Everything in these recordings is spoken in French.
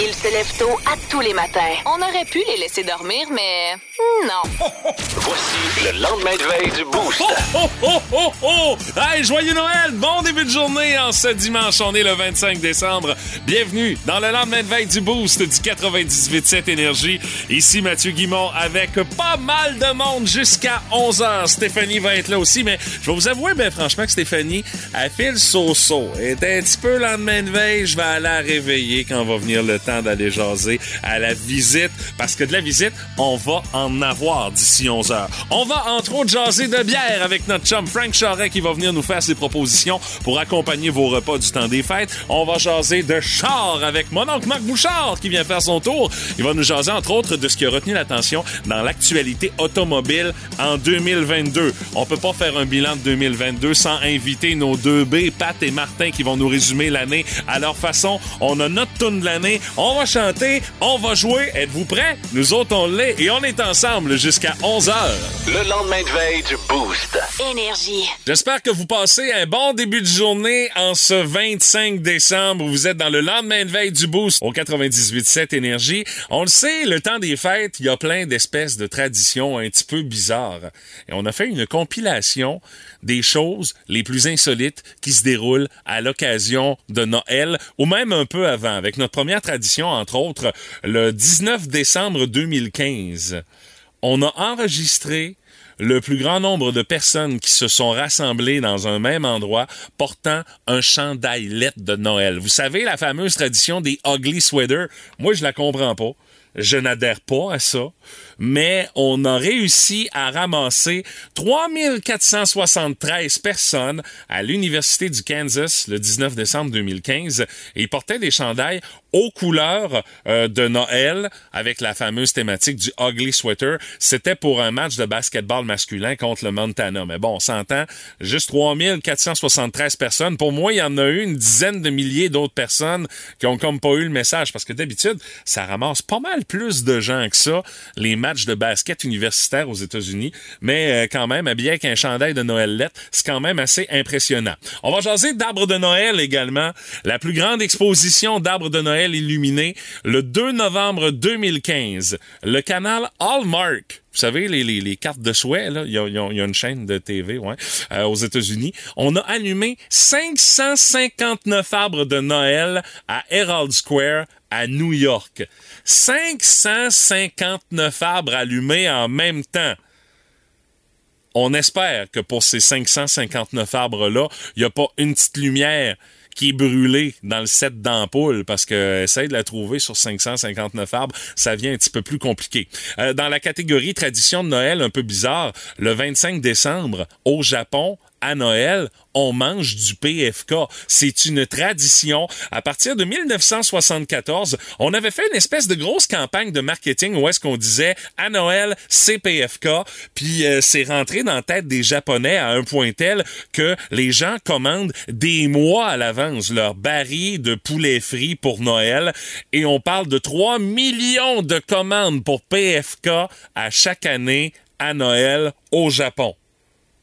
Ils se lèvent tôt à tous les matins. On aurait pu les laisser dormir, mais non. Voici le lendemain de veille du Boost. Oh, oh, oh, oh! Hey, joyeux Noël! Bon début de journée en ce dimanche. On est le 25 décembre. Bienvenue dans le lendemain de veille du Boost du 98.7 Énergie. Ici Mathieu Guimont avec pas mal de monde jusqu'à 11h. Stéphanie va être là aussi, mais je vais vous avouer, ben franchement, que Stéphanie, elle file so-so. Elle est un petit peu lendemain de veille. Je vais aller la réveiller quand va venir le temps d'aller jaser à la visite. Parce que de la visite, on va en avoir d'ici 11 heures. On va entre autres jaser de bière avec notre chum Frank Charret qui va venir nous faire ses propositions pour accompagner vos repas du temps des fêtes. On va jaser de char avec mon oncle Marc Bouchard qui vient faire son tour. Il va nous jaser entre autres de ce qui a retenu l'attention dans l'actualité automobile en 2022. On peut pas faire un bilan de 2022 sans inviter nos deux B, Pat et Martin, qui vont nous résumer l'année à leur façon. On a notre tune de l'année. On va chanter, on va jouer. Êtes-vous prêts? Nous autres, on l'est et on est ensemble jusqu'à 11 heures. Le lendemain de veille du Boost. Énergie. J'espère que vous passez un bon début de journée en ce 25 décembre. Vous êtes dans le lendemain de veille du Boost au 98.7 Énergie. On le sait, le temps des fêtes, il y a plein d'espèces de traditions un petit peu bizarres. Et on a fait une compilation des choses les plus insolites qui se déroulent à l'occasion de Noël ou même un peu avant, avec notre première tradition, entre autres, le 19 décembre 2015. On a enregistré le plus grand nombre de personnes qui se sont rassemblées dans un même endroit portant un chandail lettre de Noël. Vous savez, la fameuse tradition des ugly sweaters, moi je la comprends pas. Je n'adhère pas à ça, mais on a réussi à ramasser 3473 personnes à l'Université du Kansas le 19 décembre 2015 et ils portaient des chandails aux couleurs euh, de Noël avec la fameuse thématique du ugly sweater. C'était pour un match de basketball masculin contre le Montana. Mais bon, on s'entend, juste 3473 personnes. Pour moi, il y en a eu une dizaine de milliers d'autres personnes qui ont comme pas eu le message parce que d'habitude, ça ramasse pas mal plus de gens que ça, les matchs de basket universitaires aux États-Unis. Mais euh, quand même, habillé avec un chandail de Noël lettre, c'est quand même assez impressionnant. On va jaser d'arbres de Noël également. La plus grande exposition d'arbres de Noël illuminé le 2 novembre 2015. Le canal Hallmark vous savez, les, les, cartes de souhait, là, il y a, y a, une chaîne de TV ouais, euh, aux États-Unis. On a allumé 559 arbres de Noël à Herald Square à New York. 559 arbres allumés en même temps. On espère que pour ces 559 arbres-là, il n'y a pas une petite lumière qui est brûlée dans le set d'ampoule parce que essaye de la trouver sur 559 arbres, ça vient un petit peu plus compliqué. Euh, dans la catégorie tradition de Noël un peu bizarre, le 25 décembre au Japon, à Noël, on mange du PFK. C'est une tradition. À partir de 1974, on avait fait une espèce de grosse campagne de marketing où est-ce qu'on disait à Noël, c'est PFK. Puis euh, c'est rentré dans la tête des Japonais à un point tel que les gens commandent des mois à l'avance leur baril de poulet frit pour Noël. Et on parle de 3 millions de commandes pour PFK à chaque année à Noël au Japon.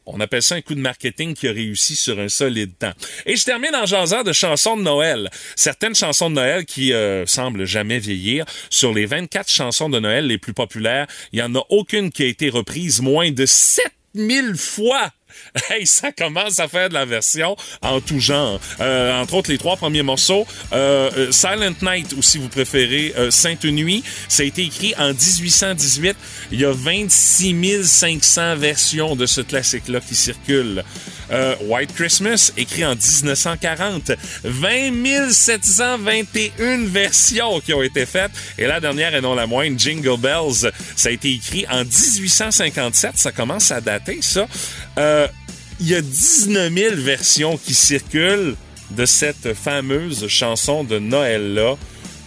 On appelle ça un coup de marketing qui a réussi sur un solide temps. Et je termine en jasant de chansons de Noël. Certaines chansons de Noël qui euh, semblent jamais vieillir. Sur les 24 chansons de Noël les plus populaires, il n'y en a aucune qui a été reprise moins de 7000 fois Hey, ça commence à faire de la version en tout genre. Euh, entre autres, les trois premiers morceaux, euh, euh, Silent Night, ou si vous préférez, Sainte Nuit, ça a été écrit en 1818. Il y a 26 500 versions de ce classique-là qui circulent. White Christmas, écrit en 1940. 20 721 versions qui ont été faites. Et la dernière et non la moindre, Jingle Bells, ça a été écrit en 1857. Ça commence à dater, ça. Euh, il y a 19 000 versions qui circulent de cette fameuse chanson de Noël-là.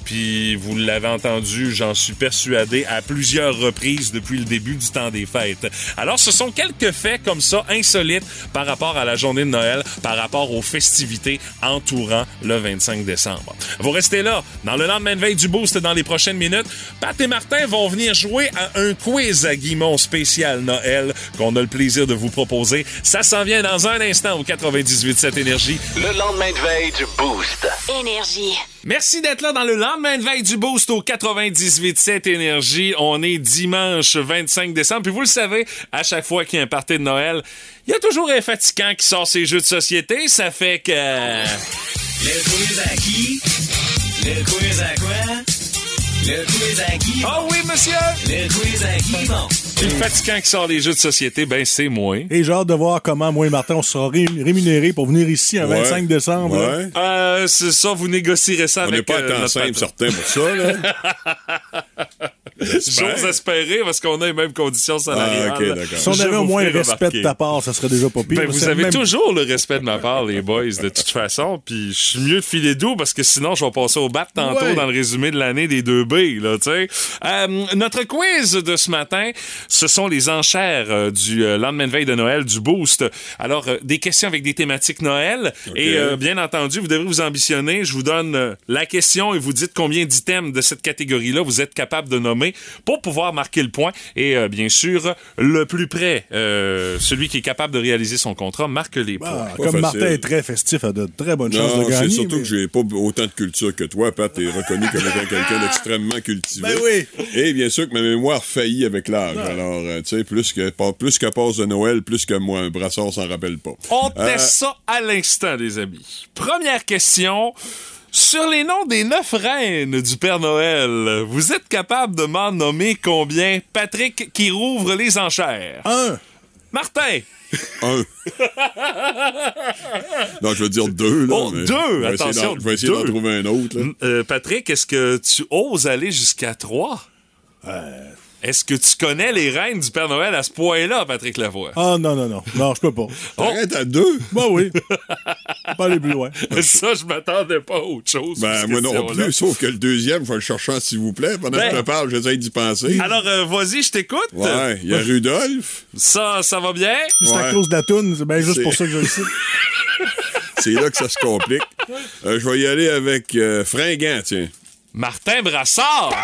Puis vous l'avez entendu, j'en suis persuadé, à plusieurs reprises depuis le début du temps des fêtes. Alors ce sont quelques faits comme ça, insolites, par rapport à la journée de Noël, par rapport aux festivités entourant le 25 décembre. Vous restez là, dans le lendemain de veille du Boost dans les prochaines minutes. Pat et Martin vont venir jouer à un quiz à Guimont spécial Noël qu'on a le plaisir de vous proposer. Ça s'en vient dans un instant au 98.7 Énergie. Le lendemain de veille du Boost. Énergie. Merci d'être là dans le lendemain de veille du Boost au 98.7 Énergie. On est dimanche 25 décembre. Puis vous le savez, à chaque fois qu'il y a un party de Noël, il y a toujours un fatigant qui sort ses jeux de société. Ça fait que... Le à qui? Le à quoi? Le quiz à qui? Oh oui, monsieur! Le quiz à qui? Bon. Puis le fatigant qui sort les jeux de société, ben c'est moi. Et j'ai hâte de voir comment moi et Martin on sera ré- rémunérés pour venir ici un Ouais. 25 décembre. Ouais. Euh, c'est ça, vous négocierez ça On avec n'est pas à euh, temps notre simple, certain pour ça, là. J'ose espérer parce qu'on a les mêmes conditions salariales. Ah. Si on avait au moins le respect de ta part, ça serait déjà pas pire. Ben, vous avez même- toujours le respect de ma part, les boys, de toute façon. Puis je suis mieux de filer doux parce que sinon, je vais passer au bat tantôt Ouais. dans le résumé de l'année des deux B, là, tu sais. Euh, notre quiz de ce matin, ce sont les enchères euh, du euh, lendemain de veille de Noël, du Boost. Alors, euh, des questions avec des thématiques Noël. Et euh, bien entendu, vous devrez vous ambitionner. Je vous donne euh, la question et vous dites combien d'items de cette catégorie-là vous êtes capable de nommer pour pouvoir marquer le point. Et euh, bien sûr, le plus près, euh, celui qui est capable de réaliser son contrat, marque les points. Ah, Pas comme facile. Martin est très festif, a de très bonnes chances Non, de c'est gagner. surtout mais- que j'ai pas autant de culture que toi, Pat. T'es reconnu comme étant quelqu'un d'extrêmement cultivé. Ben oui. Et bien sûr que ma mémoire faillit avec l'âge. Alors, euh, tu sais, plus que, plus que passe de Noël, plus que moi, un brassard s'en rappelle pas. On Euh, teste ça à l'instant, les amis. Première question. Sur les noms des neuf reines du Père Noël, vous êtes capable de m'en nommer combien? Patrick qui rouvre les enchères. Un. Martin! Un. non, je veux dire deux, là. Oh, mais deux, je attention, Je vais essayer d'en trouver un autre, là. Euh, Patrick, est-ce que tu oses aller jusqu'à trois? Euh. Est-ce que tu connais les reines du Père Noël à ce point-là, Patrick Lavoie? Ah non, non, non. Non, je peux pas. T'arrêtes à deux? Bah oui. pas aller plus loin. Ça, je m'attendais pas à autre chose. Ben, moi non plus, sauf que le deuxième, je vais le chercher s'il vous plaît. Pendant Ben- que je te parle, j'essaie d'y penser. Alors, euh, vas-y, je t'écoute. Ouais, il y a Rudolph. Ça, ça va bien? C'est à cause de la toune, c'est bien juste pour ça que je le sais. C'est là que ça se complique. Euh, je vais y aller avec euh, Fringant, tiens. Martin Brassard!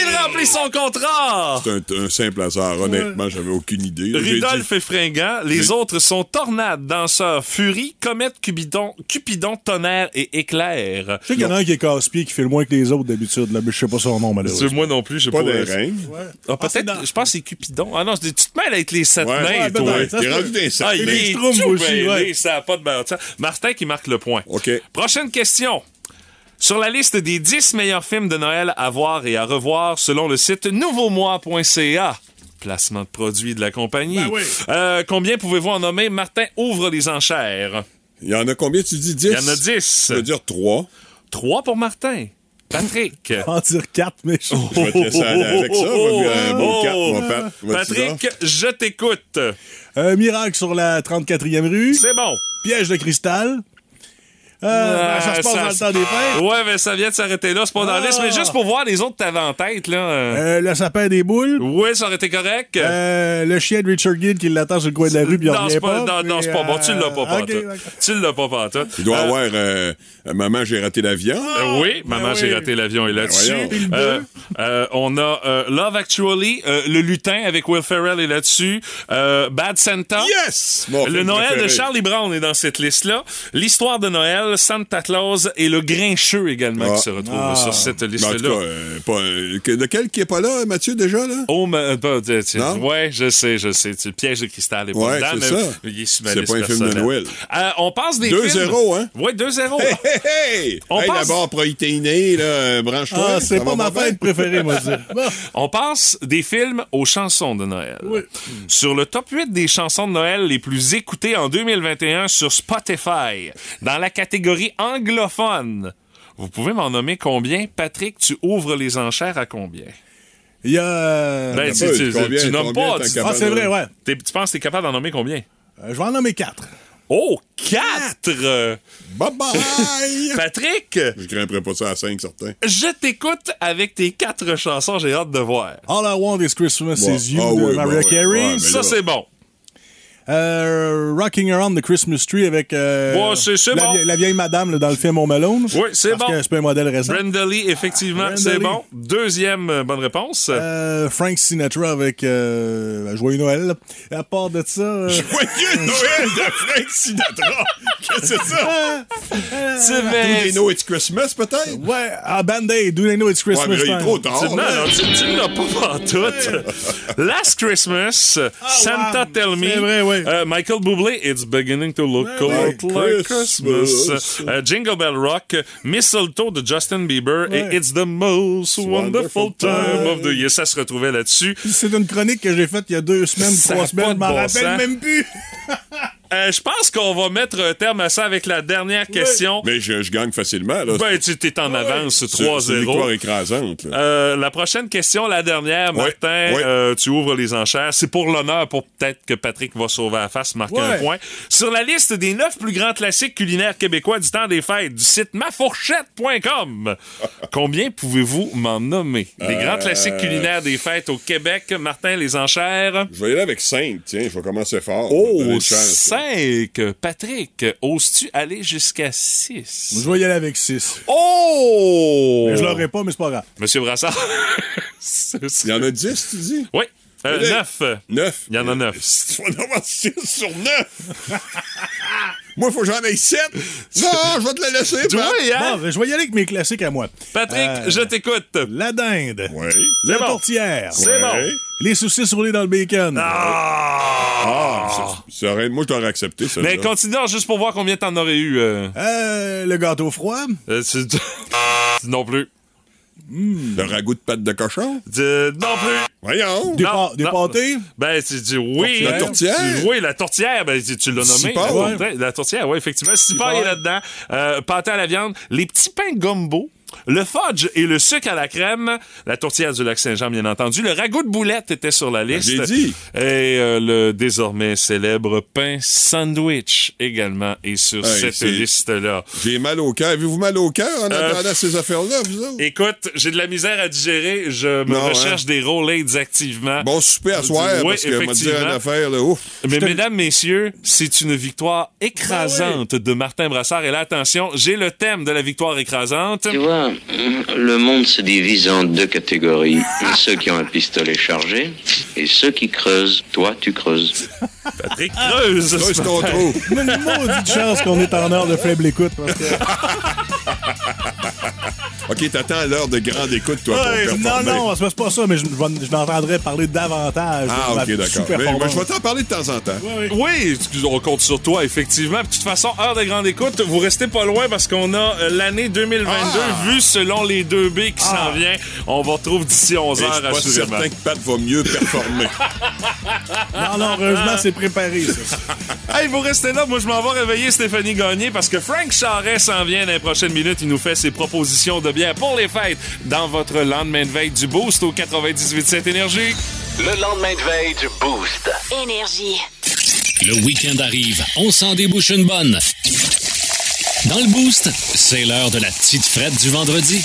Il remplit son contrat! C'est un, un simple hasard. Honnêtement, j'avais aucune idée. Ridolphe et Fringant, les autres sont Tornade, Danseur, Furie, Comète, Cupidon, Cupidon, Tonnerre et Éclair. Je sais qu'il y en a un qui est casse-pied, qui fait le moins que les autres d'habitude, là, mais je sais pas son nom, C'est malheureusement. moi non plus, je sais Pas pas. des reines. Ah, peut-être, je pense que c'est Cupidon. Ah non, c'est- tu te mêles avec les sept Ouais, nains, toi. T'es rendu des sacs. Ah, il est tout aussi, mêlé, ouais. ça n'a pas de bon sens. Martin qui marque le point. OK. Prochaine question. Sur la liste des 10 meilleurs films de Noël à voir et à revoir selon le site nouveaumois.ca, placement de produits de la compagnie, Ben oui. euh, combien pouvez-vous en nommer? Martin ouvre les enchères. Il y en a combien, tu dis? 10? Il y en a 10. Je veux dire 3. 3 pour Martin. Patrick. En dire quatre, mais je... Je vais te laisser aller avec ça. On va un Oh. 4, mon Pat. Donc. Patrick, je t'écoute. Un miracle sur la 34e rue. C'est bon. Piège de cristal. Euh, ça se passe ça dans le temps des fêtes. Ouais, mais ça vient de s'arrêter là. C'est pas dans la Ah. liste, mais juste pour voir les autres que t'avais en tête, là. euh, le sapin des boules. Ouais, ça aurait été correct. Euh, le chien de Richard Gere qui l'attend sur le coin de la rue puis non, c'est pas, pas. non, non, c'est pas bon. Tu l'as pas, pas ok, d'accord. Tu l'as pas, pas Il doit Euh, avoir euh, Maman, j'ai raté l'avion. Euh, oui, Maman, ben j'ai oui. raté l'avion est là-dessus. Euh, bleu. euh, on a euh, Love Actually, euh, Le Lutin avec Will Ferrell est là-dessus. Euh, Bad Santa. Yes! Mon Le Noël préféré. de Charlie Brown est dans cette liste-là. L'histoire de Noël, Santa Claus et le Grincheux également Ah. qui se retrouvent Ah. sur cette liste-là. euh, pas, euh, que- lequel qui est pas là, Mathieu, déjà, là? Oh, mais, pas- tu- tu- Non? ouais, je sais, je sais. Tu- Le piège de cristal est pas Ouais, dedans, c'est mais ça. il est sur ma C'est pas un film de. Noël. Euh, on passe des films. 2-0, hein? Ouais, 2-0. Hey, hey, hey! On hey, passe- d'abord, protéiné, là, branche-toi. Ah, c'est pas ma fête préférée, moi. Bon. On passe des films aux chansons de Noël. Oui. Sur le top 8 des chansons de Noël les plus écoutées en 2021 sur Spotify, dans la catégorie anglophone, vous pouvez m'en nommer combien? Patrick, tu ouvres les enchères à combien? Il y a... Ben, tu, tu- combien- tu nommes pas. tu- Ah, c'est vrai, ouais. tu penses que t'es capable d'en nommer combien? Euh, je vais en nommer quatre. Oh, 4! Bye-bye! Patrick, Je grimperai pas ça à 5, certains. je t'écoute avec tes quatre chansons, j'ai hâte de voir. All I Want is Christmas Ouais. is You Ah de oui, Mariah ouais, ouais. Carey. Ouais, Ça, c'est bon. Euh, Rocking Around the Christmas Tree avec euh, Ouais, la, bon. vie- la vieille madame là, dans le film Home Alone. Oui, c'est bon. c'est un modèle récent. Brenda Lee, effectivement, c'est bon. Deuxième euh, bonne réponse. Frank Sinatra avec Joyeux Noël. À part de ça... Joyeux Noël de Frank Sinatra! Qu'est-ce que c'est ça? C'est Do vrai. they know it's Christmas, peut-être? ouais, à Band-Aid, Do They Know It's Christmas Ouais, mais il est trop tard. Tu- Non, là. non, tu, tu l'as pas en tout. Last Christmas, Santa wow. Tell Me, C'est vrai, oui. Euh, Michael Bublé, It's Beginning to Look a Like lot like Christmas. Euh, Jingle Bell Rock, Mistletoe de Justin Bieber et It's the Most Wonderful Time of the. Year. Ça se retrouvait là-dessus. C'est une chronique que j'ai faite il y a deux semaines, Ça trois semaines, je m'en rappelle même plus. Euh, je pense qu'on va mettre un terme à ça avec la dernière question. Mais je, je gagne facilement, là. Ben, tu t'es en avance, C'est- c'est une 3-0. victoire écrasante. Euh, la prochaine question, la dernière, Martin, euh, tu ouvres les enchères. C'est pour l'honneur, pour peut-être que Patrick va sauver la face, marquer un point. Sur la liste des neuf plus grands classiques culinaires québécois du temps des fêtes du site mafourchette.com, combien pouvez-vous m'en nommer? Les Euh, grands classiques culinaires des fêtes au Québec, Martin, les enchères? Je vais y aller avec 5, tiens, je vais commencer fort. Oh, une chance. 5. Patrick, oses-tu aller jusqu'à 6? Je vais y aller avec 6. Oh! Je l'aurai pas, mais c'est pas grave. Monsieur Brassard. Il y en a 10, tu dis? Oui. Euh, Allez. 9. 9. Il y en a neuf. Tu vas en avoir 6 sur 9. Moi, il faut que j'en aie 7. Non, je vais te le laisser, Tu vois, hein? Bon, ben, je vais y aller avec mes classiques à moi. Patrick, Euh, je t'écoute. La dinde. Oui. La bon. tourtière. C'est Ouais. bon. Les saucisses roulées dans le bacon. Ah, ça- ça aurait- moi, je t'aurais accepté, ça. Mais continuons juste pour voir combien t'en aurais eu. euh, Euh, le gâteau froid. euh, non plus. Le ragoût de pâte de cochon? Non plus. Voyons. Des, Non, pâ- des non. pâtés. Ben, tu dis oui. La tourtière? Tu- oui, la tourtière. Ben, tu, tu l'as nommé. La, ouais. tourtière- la tourtière, oui, effectivement. Six porcs. est là-dedans. Euh, pâté à la viande. Les petits pains gumbo. Le fudge et le sucre à la crème. La tourtière du lac Saint-Jean, bien entendu. Le ragoût de boulette était sur la liste. j'ai dit. Et euh, le désormais célèbre pain sandwich également est sur Hey, cette c'est- liste-là. J'ai mal au cœur. Avez-vous mal au cœur en Euh, attendant ces affaires-là, vous autres? Écoute, j'ai de la misère à digérer. Je me Non, recherche hein? des Rolaids activement. Bon souper à soir, Oui, parce que m'a dit effectivement. une affaire, là, ouf. Mais mesdames, messieurs, c'est une victoire écrasante de Martin Brassard. Et là, attention, j'ai le thème de la victoire écrasante. Tu vois, le monde se divise en deux catégories. Ceux qui ont un pistolet chargé et ceux qui creusent. Toi, tu creuses. Patrick Creuse. C'est ton trou. Une maudite chance qu'on est en heure de faible écoute. Parce que... OK, t'attends l'heure de grande écoute, toi, Ouais, pour non, performer. non, c'est pas ça, mais je, je, je l'entendrai parler davantage. Ah, OK, d'accord. Je vais t'en parler de temps en temps. Oui, on compte sur toi, effectivement. De toute façon, heure de grande écoute, vous restez pas loin parce qu'on a euh, l'année 2022 Ah! vue selon les 2B qui s'en vient. On vous retrouve d'ici 11 Et je heures, suis pas assurément. certain que Pat va mieux performer. Non, non, heureusement, c'est préparé, ça. Hey, vous restez là. Moi, je m'en vais réveiller Stéphanie Gagné parce que Frank Charret s'en vient dans les prochaines minutes. Il nous fait ses propositions de bière pour les fêtes dans votre lendemain de veille du Boost au 98.7 Énergie. Le lendemain de veille du Boost. Énergie. Le week-end arrive, on s'en débouche une bonne. Dans le boost, c'est l'heure de la petite frette du vendredi.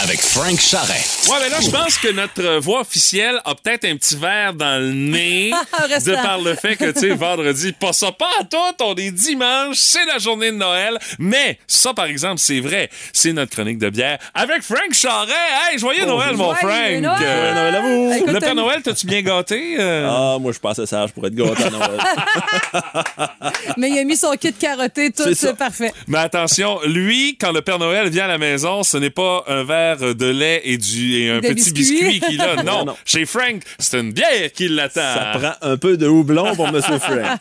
Avec Frank Charret. Ouais, mais là, je pense que notre voix officielle a peut-être un petit verre dans le nez de par le fait que, tu sais, vendredi, pas ça, pas à tout, on est dimanche, c'est la journée de Noël. Mais ça, par exemple, c'est vrai. C'est notre chronique de bière avec Frank Charret. Hey, joyeux Noël, mon Joyeux Frank! Noël! Euh, Noël à vous! Écoute, le Père t'as- Noël, t'as-tu bien gâté? euh? Ah, moi, je suis pas assez sage pour être gâté à Noël. Mais il a mis son kit carotté, tout, c'est parfait. Mais attention, lui, quand le Père Noël vient à la maison, ce n'est pas un verre de lait et, du, et un petit biscuits. biscuit qu'il a. Non, Non, non. chez Frank, c'est une bière qui l'attend. Ça prend un peu de houblon pour Monsieur Frank.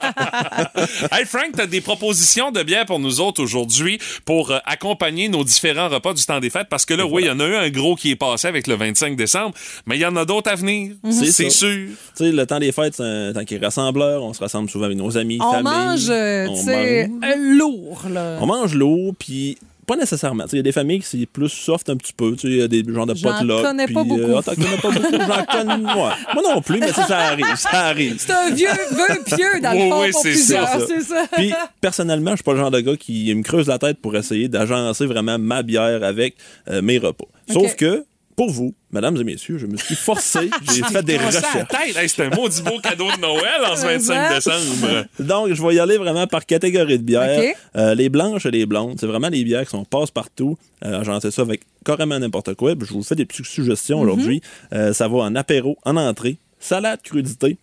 Hey Frank, t'as des propositions de bière pour nous autres aujourd'hui pour euh, accompagner nos différents repas du temps des fêtes? Parce que là, oui, il y en a eu un gros qui est passé avec le 25 décembre, mais il y en a d'autres à venir. C'est sûr. Tu sais, le temps des fêtes, c'est un temps qui est rassembleur. On se rassemble souvent avec nos amis, On famille. mange, euh, On tu sais, mange. euh, lourd, là. On mange l'eau, puis pas nécessairement. Tu sais, Il y a des familles qui c'est plus soft un petit peu. Tu sais, Il y a des genres de J'en potluck. connais puis, pas beaucoup. euh, t'en connais pas beaucoup. J'en connais moi. Moi non plus, mais sais, ça arrive. Ça arrive. C'est un vieux vœu pieux, dans le fond, oui, pour c'est plusieurs, ça. c'est ça. Puis, personnellement, je suis pas le genre de gars qui me creuse la tête pour essayer d'agencer vraiment ma bière avec euh, mes repas. Sauf que pour vous, mesdames et messieurs, je me suis forcé, j'ai fait des recherches. Hey, c'est un maudit beau cadeau de Noël en ce 25 décembre. Donc, je vais y aller vraiment par catégorie de bières. OK. Euh, les blanches et les blondes, c'est vraiment les bières qui sont passe-partout. Euh, J'en sais ça avec carrément n'importe quoi. Je vous fais des petites suggestions Mhm. aujourd'hui. Euh, ça va en apéro, en entrée, salade, crudité.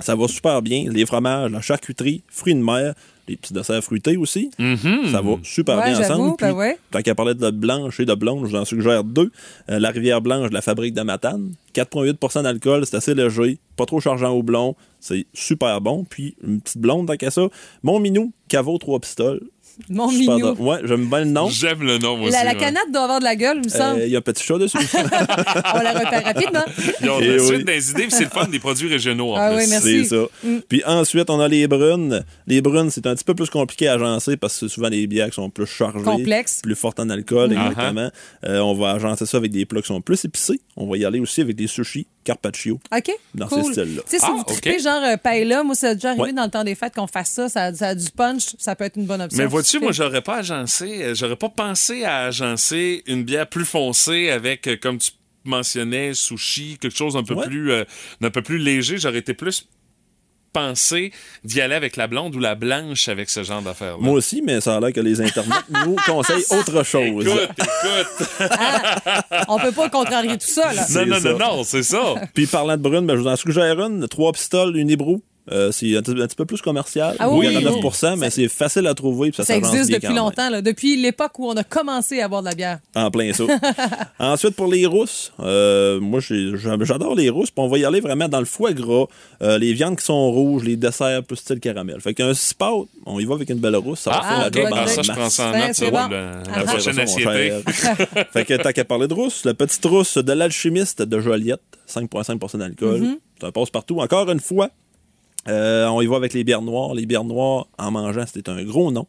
Ça va super bien. Les fromages, la charcuterie, fruits de mer, les petits desserts fruités aussi. Ça va super Ouais, bien ensemble. ben Puis, ouais. Tant qu'à parler de blanche et de blonde, je vous en suggère deux. Euh, la Rivière Blanche de la fabrique de Matane. 4,8% d'alcool, c'est assez léger, pas trop chargeant au blond, c'est super bon. Puis une petite blonde tant qu'à ça. Mon minou, caveau 3 pistoles. Mon bon. Ouais, j'aime bien le nom. J'aime le nom aussi. La, la ouais. canette doit avoir de la gueule, il me semble. Euh, Il y a un petit chat dessus. On la repère rapidement. Ils ont Eh de oui. suite des idées, puis c'est le fun des produits régionaux en Ah plus. oui, merci. C'est ça. Puis ensuite, on a les brunes. Les brunes, c'est un petit peu plus compliqué à agencer parce que souvent des bières qui sont plus chargées. Complexe. Plus fortes en alcool, Mhm. exactement. Euh, on va agencer ça avec des plats qui sont plus épicés. On va y aller aussi avec des sushis carpaccio. OK. Dans cool. ces styles-là. Tu sais, si Ah, vous genre euh, paella, moi, ça a déjà arrivé Ouais. dans le temps des fêtes qu'on fasse ça, ça a, ça a du punch, ça peut être une bonne option. Mais vois-tu, moi, j'aurais pas agencé, euh, j'aurais pas pensé à agencer une bière plus foncée avec, euh, comme tu mentionnais, sushi, quelque chose un peu Ouais. plus, euh, un peu plus léger. J'aurais été plus pensé d'y aller avec la blonde ou la blanche avec ce genre d'affaires-là? Moi aussi, mais ça a l'air que les internautes nous conseillent autre chose. Écoute, écoute. On peut pas contrarier tout ça, là. non, non, ça. non, non, c'est ça. Puis parlant de brune, ben, je vous en suggère une. Trois pistoles, une hébrou. Euh, c'est un, petit- un petit peu plus commercial. Ah oui. Il y en a 9% mais c'est facile à trouver. puis ça Ça existe bien depuis longtemps, là, depuis l'époque où on a commencé à boire de la bière. En plein ça. Ensuite, pour les rousses, euh, moi, j'adore les rousses. Puis on va y aller vraiment dans le foie gras, euh, les viandes qui sont rouges, les desserts plus style caramel. Fait qu'un spot, on y va avec une belle rousse. Ça va Ah, faire la job en ça, je prends ça en note, c'est ça, bon. pour le- la prochaine Ça, assiette. fait que tant qu'à parler de rousse, la petite rousse de l'alchimiste de Joliette, 5,5% d'alcool. Mm-hmm. C'est un passe-partout. Encore une fois, euh, on y va avec les bières noires. Les bières noires, en mangeant, c'était un gros nom.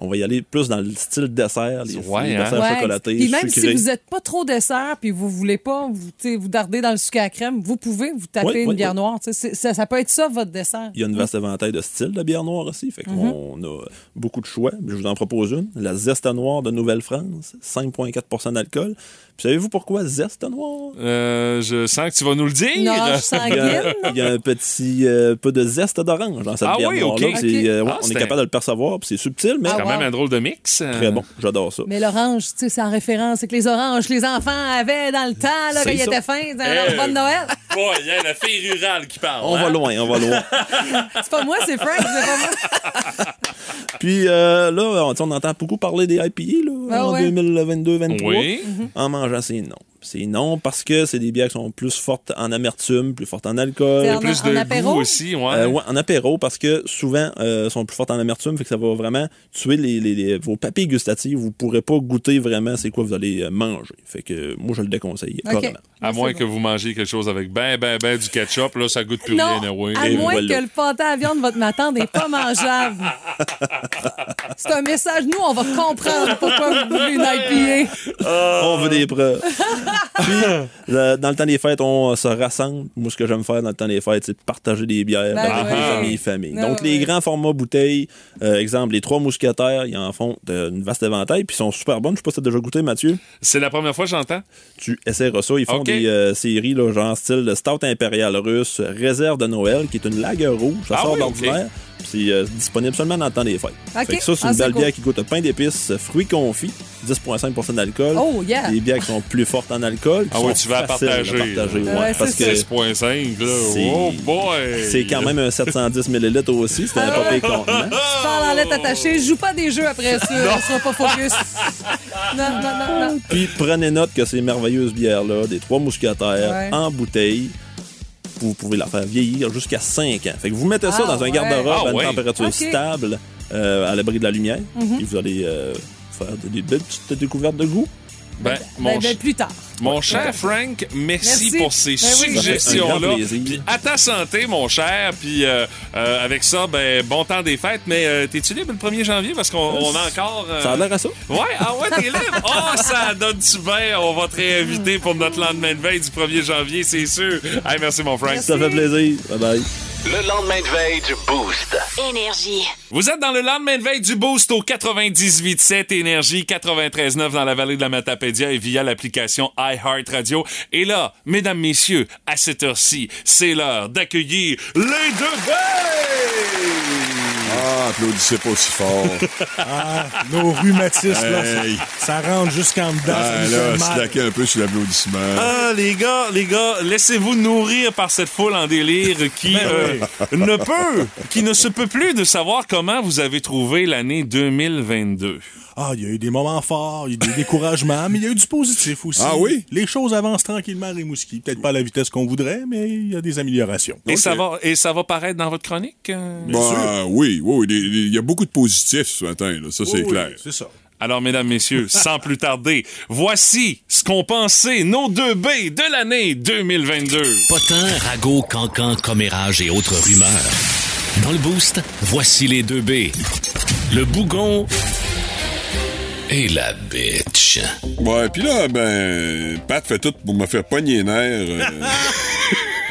On va y aller plus dans le style dessert, les, Ouais, les hein? desserts Ouais. chocolatés, Puis même sucrés. si vous n'êtes pas trop dessert, puis vous voulez pas vous, tu sais, vous darder dans le sucre à crème, vous pouvez vous taper une bière noire. tu sais, c'est- Ça, ça peut être ça, votre dessert. Il y a une vaste éventail de styles de bière noire aussi. Fait qu'on Mm-hmm. a beaucoup de choix. Je vous en propose une. La Zeste Noire de Nouvelle-France, 5,4% d'alcool. Puis savez-vous pourquoi Zeste Noire? Euh, je sens que tu vas nous le dire. Non, je Il y a, sanguine. il y a un petit euh, peu de zeste d'orange dans cette Ah bière oui. C'est, euh, ouais, Ah, on est capable de le percevoir, puis c'est subtil, mais Ah, C'est quand wow. même un drôle de mix. euh. très bon. J'adore ça. Mais l'orange, tu sais, c'est en référence. C'est que les oranges, les enfants avaient dans le temps, là, quand ils étaient fins, dans leur bonne Noël. Boy, il y a la fille rurale qui parle. On hein? va loin, on va loin. C'est pas moi, c'est Frank, c'est pas moi. Puis euh, là, on, on entend beaucoup parler des IPA là, Ah en ouais. 2022-2023. Oui. En mangeant, c'est non. C'est non parce que c'est des bières qui sont plus fortes en amertume, plus fortes en alcool. C'est en- Plus de en apéro? goût aussi, ouais. Euh, ouais, en apéro, parce que souvent, euh, sont plus fortes en amertume, fait que ça va vraiment tuer les, les- les- vos papilles gustatives. Vous pourrez pas goûter vraiment c'est quoi vous allez euh, manger. Fait que euh, moi, je le déconseille. Carrément. À moins que vous mangiez quelque chose avec ben, ben, ben du ketchup, là, ça goûte plus Non, rien, oui. à Et moins voilà. que le pâté à viande de votre matin n'est pas mangeable. C'est un message. Nous, on va comprendre pourquoi vous voulez une IPA. On veut des preuves. Puis, le- dans le temps des fêtes, on se rassemble. Moi, ce que j'aime faire dans le temps des fêtes, c'est de partager des bières Ben avec ouais. des amis et familles. Ah Donc, ouais. les grands formats bouteilles, euh, exemple, les trois mousquetaires, ils en font de- une vaste éventail, puis ils sont super bonnes. Je sais pas si t'as déjà goûté, Mathieu. C'est la première fois que j'entends. Tu essaieras ça. Ils font OK. des euh, séries, là, genre style de Stout Impérial russe, Réserve de Noël, qui est une lague rouge. Ça Ah sort oui, d'ordinaire. C'est euh, disponible seulement dans le temps des fêtes. Fait que ça, c'est Ah, une c'est belle cool. bière qui goûte pain d'épices, fruits confits, 10,5% d'alcool. Oh, yeah. Des bières qui sont plus fortes en alcool. Ah oui, tu vas partager, partager, là. ouais, Ouais, parce c'est que 6.5, là. C'est- Oh boy! c'est quand même un 710 ml aussi. C'est un Ah pire contenant. Tu parles en lettres attachées. Joue pas des jeux après ça. On sera pas focus. Non, non, non, non. Puis prenez note que ces merveilleuses bières-là, des trois mousquetaires, Ouais. en bouteille, vous pouvez la faire vieillir jusqu'à 5 ans. Fait que vous mettez ça Ah, dans un ouais. garde-robe Ah, à une ouais. température stable, euh, à l'abri de la lumière, Mhm. puis vous allez euh, faire des belles petites découvertes de goût. Ben, mon, Ben, ben, plus tard. mon cher Frank, merci, Merci. pour ces Ben oui. Suggestions-là. à ta santé, mon cher. Puis euh, euh, avec ça, ben, bon temps des fêtes. Mais euh, t'es-tu libre le 1er janvier? Parce qu'on on a encore... euh, Ça a l'air à ça. Ouais, ah ouais, t'es libre? Oh, ça donne du bien. On va te réinviter pour notre lendemain de veille du 1er janvier, c'est sûr. Hey, merci, mon Frank. Ça fait plaisir. Bye bye. Le lendemain de veille du Boost. Énergie. Vous êtes dans le lendemain de veille du Boost au 98.7 Énergie, 93.9 dans la vallée de la Matapédia et via l'application iHeartRadio. Et là, mesdames, messieurs, à cette heure-ci, c'est l'heure d'accueillir les deux veilles! Ah, applaudissez pas aussi fort. Ah, nos rhumatismes, là, ça, ça rentre jusqu'en dedans. Ah, là, slacker un peu sur l'applaudissement. Ah, les gars, les gars, laissez-vous nourrir par cette foule en délire qui Ben euh, ne peut, qui ne se peut plus de savoir comment vous avez trouvé l'année 2022. Ah, il y a eu des moments forts, il y a eu des découragements, mais il y a eu du positif aussi. Ah oui? Les choses avancent tranquillement à Rimouski. Peut-être pas à la vitesse qu'on voudrait, mais il y a des améliorations. Et ça va, et ça va paraître dans votre chronique. euh? Bah, oui, oui, oui, il y a beaucoup de positifs ce matin, là, ça c'est Oui, clair. C'est ça. Alors, mesdames, messieurs, sans plus tarder, voici ce qu'ont pensé nos deux B de l'année 2022. Potin, ragots, cancans, commérages et autres rumeurs. Dans le boost, voici les deux B. Le bougon et la bitch. Ouais, puis là, ben, Pat fait tout pour me faire pogner les nerfs. euh.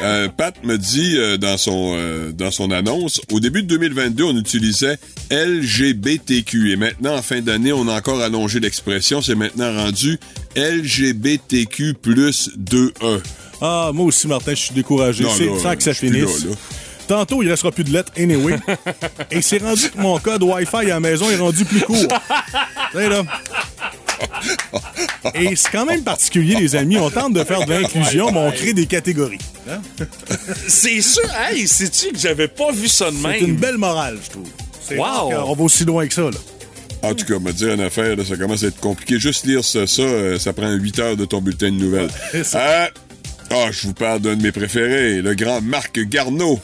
Euh, Pat me dit euh, dans son euh, dans son annonce, au début de 2022, on utilisait LGBTQ et maintenant en fin d'année, on a encore allongé l'expression, c'est maintenant rendu LGBTQ plus 2E. Ah, moi aussi, Martin, je suis découragé. Non, C'est temps que ça finisse. là, là. Tantôt, il restera plus de lettres, anyway. Et c'est rendu que mon code Wi-Fi à la maison est rendu plus court. Là. Et c'est quand même particulier, les amis. On tente de faire de l'inclusion, mais on crée des catégories. Hein? C'est sûr, hey, sais-tu que j'avais pas vu ça de C'est même? une belle morale, je trouve. C'est Wow. qu'on va aussi loin que ça, là. En tout cas, me dire une affaire, là, ça commence à être compliqué. Juste lire ça, ça, euh, ça prend 8 heures de ton bulletin de nouvelles. C'est. Euh, Ah, je vous parle d'un de mes préférés, le grand Marc Garneau.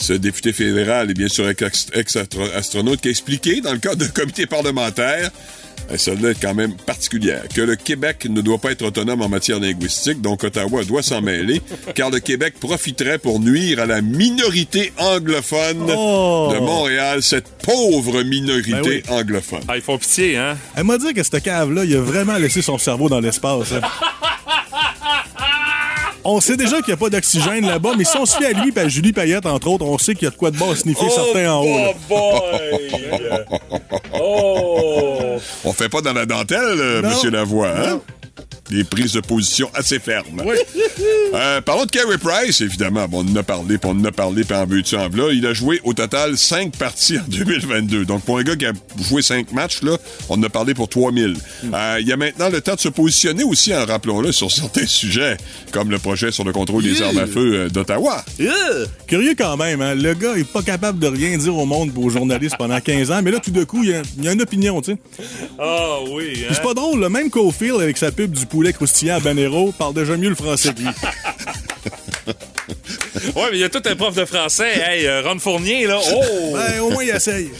Ce député fédéral et bien sûr ex- ex-astronaute qui a expliqué, dans le cadre d'un comité parlementaire, et celle-là est quand même particulière, que le Québec ne doit pas être autonome en matière linguistique, donc Ottawa doit s'en mêler, car le Québec profiterait pour nuire à la minorité anglophone Oh! de Montréal, cette pauvre minorité Ben oui. anglophone. Ah, ils font pitié, hein? Elle m'a dit que cette cave-là, il a vraiment laissé son cerveau dans l'espace. hein. On sait déjà qu'il n'y a pas d'oxygène là-bas, mais si on se fie à lui et à Julie Payette, entre autres, on sait qu'il y a de quoi de bas à sniffer certains en haut. là. boy! oh! On fait pas dans la dentelle, euh, Non. Monsieur Lavoie, hein? Des prises de position assez fermes. Euh, parlons de Carey Price, évidemment. Bon, on en a parlé, puis on en a parlé, puis en veux-tu, en v'là. Il a joué au total 5 parties en 2022. Donc, pour un gars qui a joué 5 matchs, là, on en a parlé pour 3000. Euh, il y a maintenant le temps de se positionner aussi, en rappelons-le, sur certains sujets, comme le projet sur le contrôle des armes à feu euh, d'Ottawa. Curieux quand même, hein? Le gars est pas capable de rien dire au monde pour aux journalistes pendant 15 ans, mais là, tout de coup, il y a, il y a une opinion, tu sais. Ah oui, Puis hein? C'est pas drôle, le même Cofield avec sa pub du poulet croustillant à Banero parle déjà mieux le français que lui. Ouais, mais il y a tout un prof de français. Hey, euh, Ron Fournier, là. Oh! Ben, au moins, il essaye.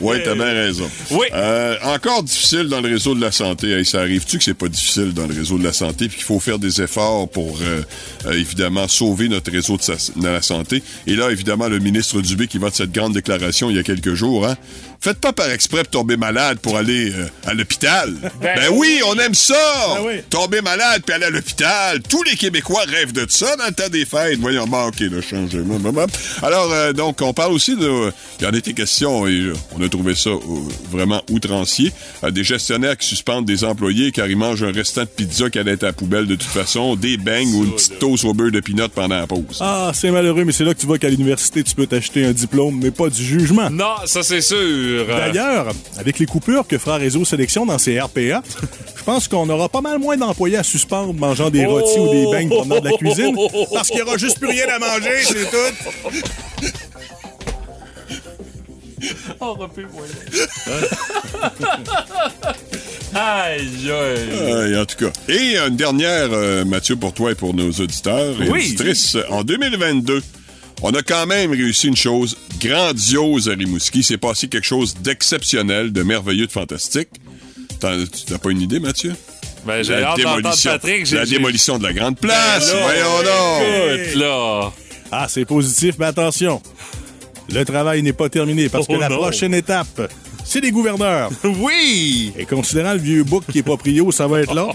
Oui, t'as bien raison. Oui. Euh, encore difficile dans le réseau de la santé. Hey, ça arrive-tu que c'est pas difficile dans le réseau de la santé puis qu'il faut faire des efforts pour, euh, euh, évidemment, sauver notre réseau de, sa- de la santé? Et là, évidemment, le ministre Dubé qui va de cette grande déclaration il y a quelques jours, hein? Faites pas par exprès pour tomber malade pour aller euh, à l'hôpital. Ben, oui, on aime ça! Ben oui. Tomber malade puis aller à l'hôpital. Tous les Québécois rêvent de ça dans le temps des fêtes. Voyons, bon, OK, le changement. Alors, euh, donc, on parle aussi de... Il y en était question, et euh, on a trouvé ça euh, vraiment outrancier, euh, des gestionnaires qui suspendent des employés car ils mangent un restant de pizza qui allait être à la poubelle de toute façon, des beignes ou une petite toast au beurre de pinot pendant la pause. Ah, c'est malheureux, mais c'est là que tu vois qu'à l'université, tu peux t'acheter un diplôme, mais pas du jugement. Non, ça c'est sûr. D'ailleurs, avec les coupures que fera Réseau Sélection dans ses RPA, je pense qu'on aura pas mal moins d'employés à suspendre mangeant des rôtis ou des beignes de la cuisine, parce qu'il y aura juste plus rien à manger, c'est tout. Aïe, aïe. Euh, en tout cas. Et une dernière, euh, Mathieu, pour toi et pour nos auditeurs et Oui. auditrices. En 2022, on a quand même réussi une chose grandiose à Rimouski. C'est passé quelque chose d'exceptionnel, de merveilleux, de fantastique. N'as pas une idée, Mathieu? Ben, j'ai hâte d'entendre Patrick. j'ai- la démolition de la grande place. Ben là, Voyons donc. Écoute, là. Ah, c'est positif, mais attention. Le travail n'est pas terminé parce Oh que la non. prochaine étape, c'est des gouverneurs. Oui! Et considérant le vieux bouc qui est proprio, ça va être là.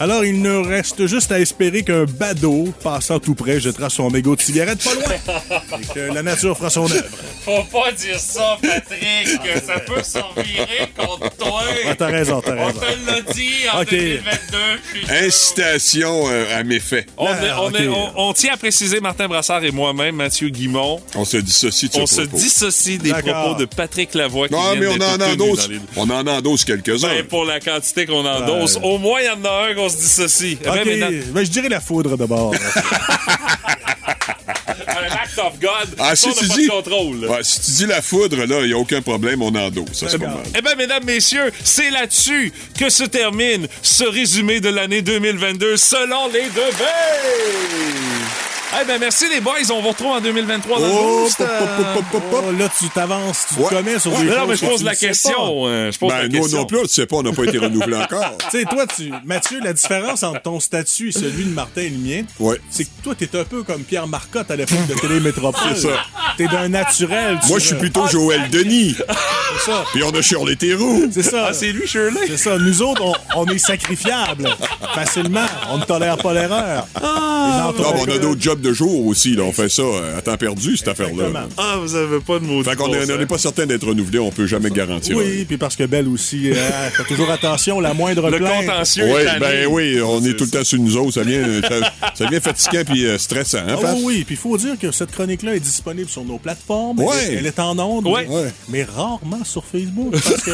Alors, il ne reste juste à espérer qu'un badaud, passant tout près, jettera son mégot de cigarette pas loin. Et que la nature fera son œuvre. Faut pas dire ça, Patrick, que ça peut s'en virer contre toi. Ah, t'as raison, t'as On te l'a dit en Ok. 2022. je suis sûr. Incitation euh, à méfait. On, Ah, est- on on- on tient à préciser, Martin Brassard et moi-même, Mathieu Guimont, On se dissocie de on se propos. dissocie des propos de Patrick Lavoie qui Non, viennent mais on en endosse. On en endosse quelques-uns. Ben, pour la quantité qu'on endosse, au moins il y en a un qu'on se dissocie. Eh ben, OK, maintenant, ben, je dirais la foudre d'abord. un act of God, Ah, si on tu pas dis- de contrôle. Ouais, si tu dis la foudre, là, il n'y a aucun problème, on endosse. Ça, c'est pas mal. Eh bien, mesdames, messieurs, c'est là-dessus que se termine ce résumé de l'année 2022 selon les deux. Eh bien, merci les boys. On vous retrouve en 2023 dans le Oh, Boost. pop. Oh, là, tu t'avances, tu Ouais. te commets sur Ouais, des Non, choses mais je que pose tu la question. euh, je pose la Ben, nous question. non plus, tu sais pas, on n'a pas été renouvelé encore. Tu sais, toi, tu, Mathieu, la différence entre ton statut et celui de Martin et le mien, Ouais. c'est que toi, t'es un peu comme Pierre Marcotte à l'époque de Télémétropole. C'est ça. T'es d'un naturel. tu Moi, je suis plutôt Joël Denis. C'est ça. Puis on a Shirley Theroux. C'est ça. Ah, c'est lui, Shirley. C'est ça. Nous autres, on, on est sacrifiables facilement. On ne tolère pas l'erreur. Mais on a d'autres jobs de jour aussi. Là. On fait ça euh, à temps perdu, cette affaire-là. Ah, vous avez pas de mots Fait qu'on est- on n'est pas certain d'être renouvelé, on peut jamais garantir. Oui, puis parce que Belle aussi, euh, fait toujours attention, la moindre Le plainte. contentieux Oui, est ben oui, on est tout le temps sur nous autres. Ça vient, ça, ça devient fatigant puis euh, stressant, hein, Ah Pat? oui, oui, puis il faut dire que cette chronique-là est disponible sur nos plateformes. Ouais. Elle, est- elle est en ondes, Ouais. mais, Ouais. mais rarement sur Facebook. Parce que